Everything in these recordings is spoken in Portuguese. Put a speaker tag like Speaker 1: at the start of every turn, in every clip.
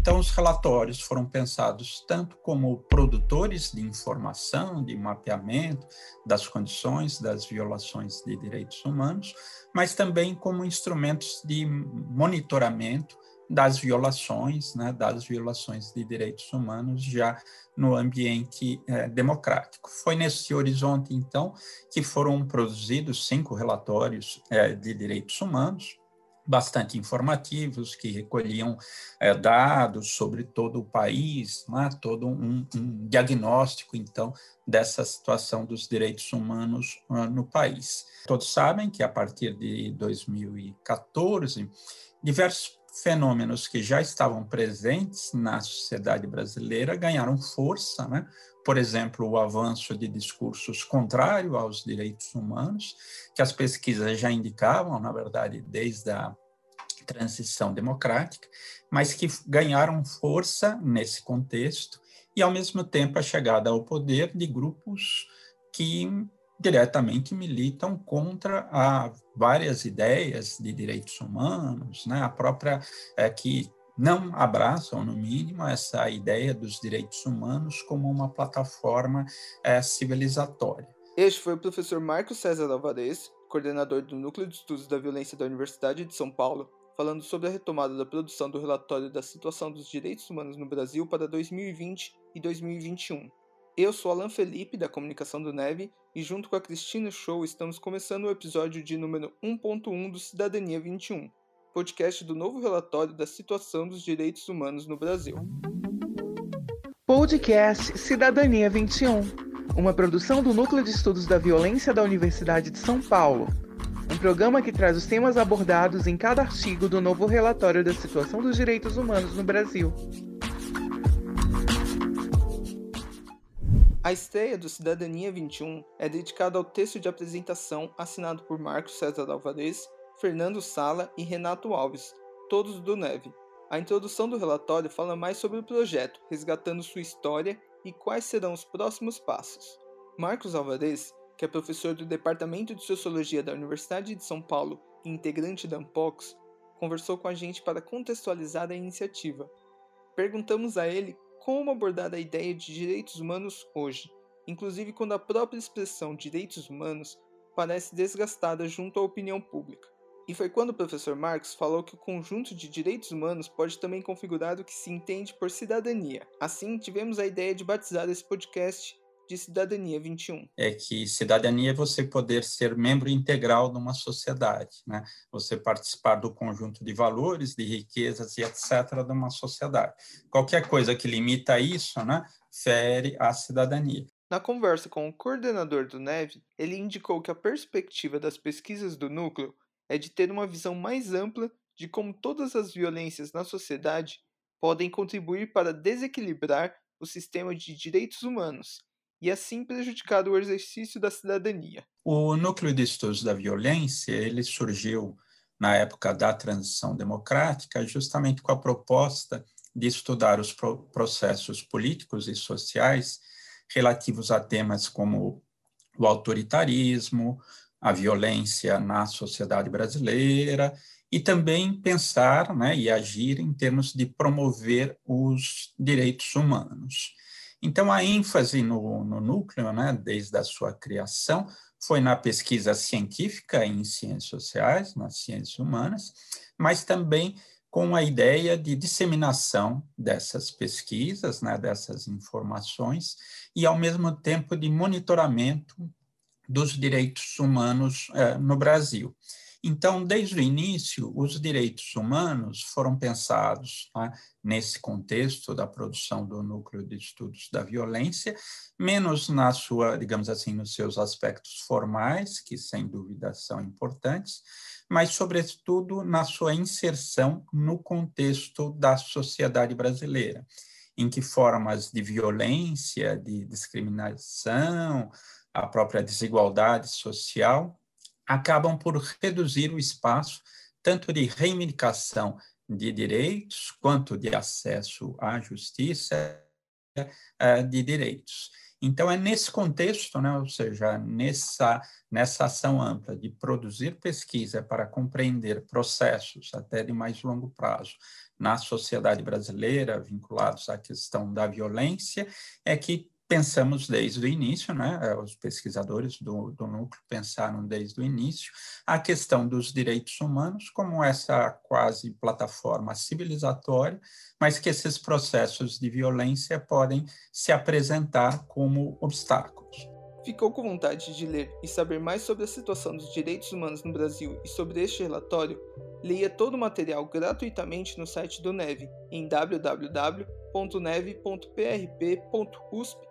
Speaker 1: Então, os relatórios foram pensados tanto como produtores de informação, de mapeamento das condições das violações de direitos humanos, mas também como instrumentos de monitoramento das violações, né, das violações de direitos humanos já no ambiente eh, democrático. Foi nesse horizonte, então, que foram produzidos cinco relatórios eh, de direitos humanos, bastante informativos, que recolhiam é, dados sobre todo o país, né, todo um, um, diagnóstico, então, dessa situação dos direitos humanos uh, no país. Todos sabem que, a partir de 2014, diversos fenômenos que já estavam presentes na sociedade brasileira ganharam força, né? por exemplo, o avanço de discursos contrários aos direitos humanos, que as pesquisas já indicavam, na verdade, desde a transição democrática, mas que ganharam força nesse contexto e, ao mesmo tempo, a chegada ao poder de grupos que diretamente militam contra a várias ideias de direitos humanos, né? a própria é, que não abraçam, no mínimo, essa ideia dos direitos humanos como uma plataforma é, civilizatória.
Speaker 2: Este foi o professor Marcos César Alvarez, coordenador do Núcleo de Estudos da Violência da Universidade de São Paulo, falando sobre a retomada da produção do relatório da situação dos direitos humanos no Brasil para 2020 e 2021. Eu sou Alan Felipe, da Comunicação do Neve, e junto com a Cristina Show estamos começando o episódio de número 1.1 do Cidadania 21, podcast do novo relatório da situação dos direitos humanos no Brasil.
Speaker 3: Podcast Cidadania 21, uma produção do Núcleo de Estudos da Violência da Universidade de São Paulo um programa que traz os temas abordados em cada artigo do novo relatório da situação dos direitos humanos no Brasil.
Speaker 2: A estreia do Cidadania 21 é dedicada ao texto de apresentação assinado por Marcos César Alvarez, Fernando Sala e Renato Alves, todos do Neve. A introdução do relatório fala mais sobre o projeto, resgatando sua história e quais serão os próximos passos. Marcos Alvarez que é professor do Departamento de Sociologia da Universidade de São Paulo e integrante da Ampox, conversou com a gente para contextualizar a iniciativa. Perguntamos a ele como abordar a ideia de direitos humanos hoje, inclusive quando a própria expressão direitos humanos parece desgastada junto à opinião pública. E foi quando o professor Marx falou que o conjunto de direitos humanos pode também configurar o que se entende por cidadania. Assim, tivemos a ideia de batizar esse podcast de Cidadania 21.
Speaker 1: É que cidadania é você poder ser membro integral de uma sociedade, né? Você participar do conjunto de valores, de riquezas e etc. de uma sociedade. Qualquer coisa que limita isso, né, fere a cidadania.
Speaker 2: Na conversa com o coordenador do NEV, ele indicou que a perspectiva das pesquisas do núcleo é de ter uma visão mais ampla de como todas as violências na sociedade podem contribuir para desequilibrar o sistema de direitos humanos e assim prejudicar o exercício da cidadania.
Speaker 1: O núcleo de estudos da violência ele surgiu na época da transição democrática, justamente com a proposta de estudar os processos políticos e sociais relativos a temas como o autoritarismo, a violência na sociedade brasileira e também pensar né, e agir em termos de promover os direitos humanos. Então, a ênfase no, no núcleo, né, desde a sua criação, foi na pesquisa científica em ciências sociais, nas ciências humanas, mas também com a ideia de disseminação dessas pesquisas, né, dessas informações, e, ao mesmo tempo, de monitoramento dos direitos humanos eh, no Brasil. Então, desde o início, os direitos humanos foram pensados tá, nesse contexto da produção do núcleo de estudos da violência, menos na sua, digamos assim, nos seus aspectos formais, que sem dúvida são importantes, mas sobretudo na sua inserção no contexto da sociedade brasileira, em que formas de violência, de discriminação, a própria desigualdade social acabam por reduzir o espaço tanto de reivindicação de direitos quanto de acesso à justiça eh, de direitos. Então, é nesse contexto, né, ou seja, nessa, nessa ação ampla de produzir pesquisa para compreender processos até de mais longo prazo na sociedade brasileira vinculados à questão da violência, é que pensamos desde o início, né, é, os pesquisadores do, do núcleo pensaram desde o início, a questão dos direitos humanos como essa quase plataforma civilizatória, mas que esses processos de violência podem se apresentar como obstáculos.
Speaker 2: Ficou com vontade de ler e saber mais sobre a situação dos direitos humanos no Brasil e sobre este relatório? Leia todo o material gratuitamente no site do NEV em www.neve.prp.usp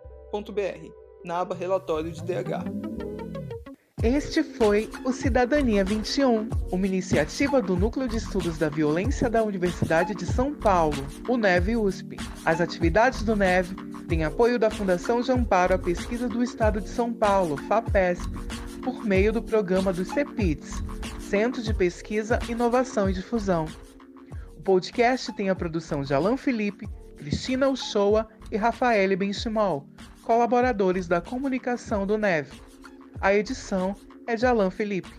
Speaker 2: na aba Relatório de DH.
Speaker 3: Este foi o Cidadania 21, uma iniciativa do Núcleo de Estudos da Violência da Universidade de São Paulo, o NEV USP. As atividades do NEV têm apoio da Fundação de Amparo à Pesquisa do Estado de São Paulo, FAPESP, por meio do programa do CEPITS, Centro de Pesquisa, Inovação e Difusão. O podcast tem a produção de Alan Felipe, Cristina Uchoa e Rafael Benchimol, colaboradores da comunicação do NEV. A edição é de Alain Felipe.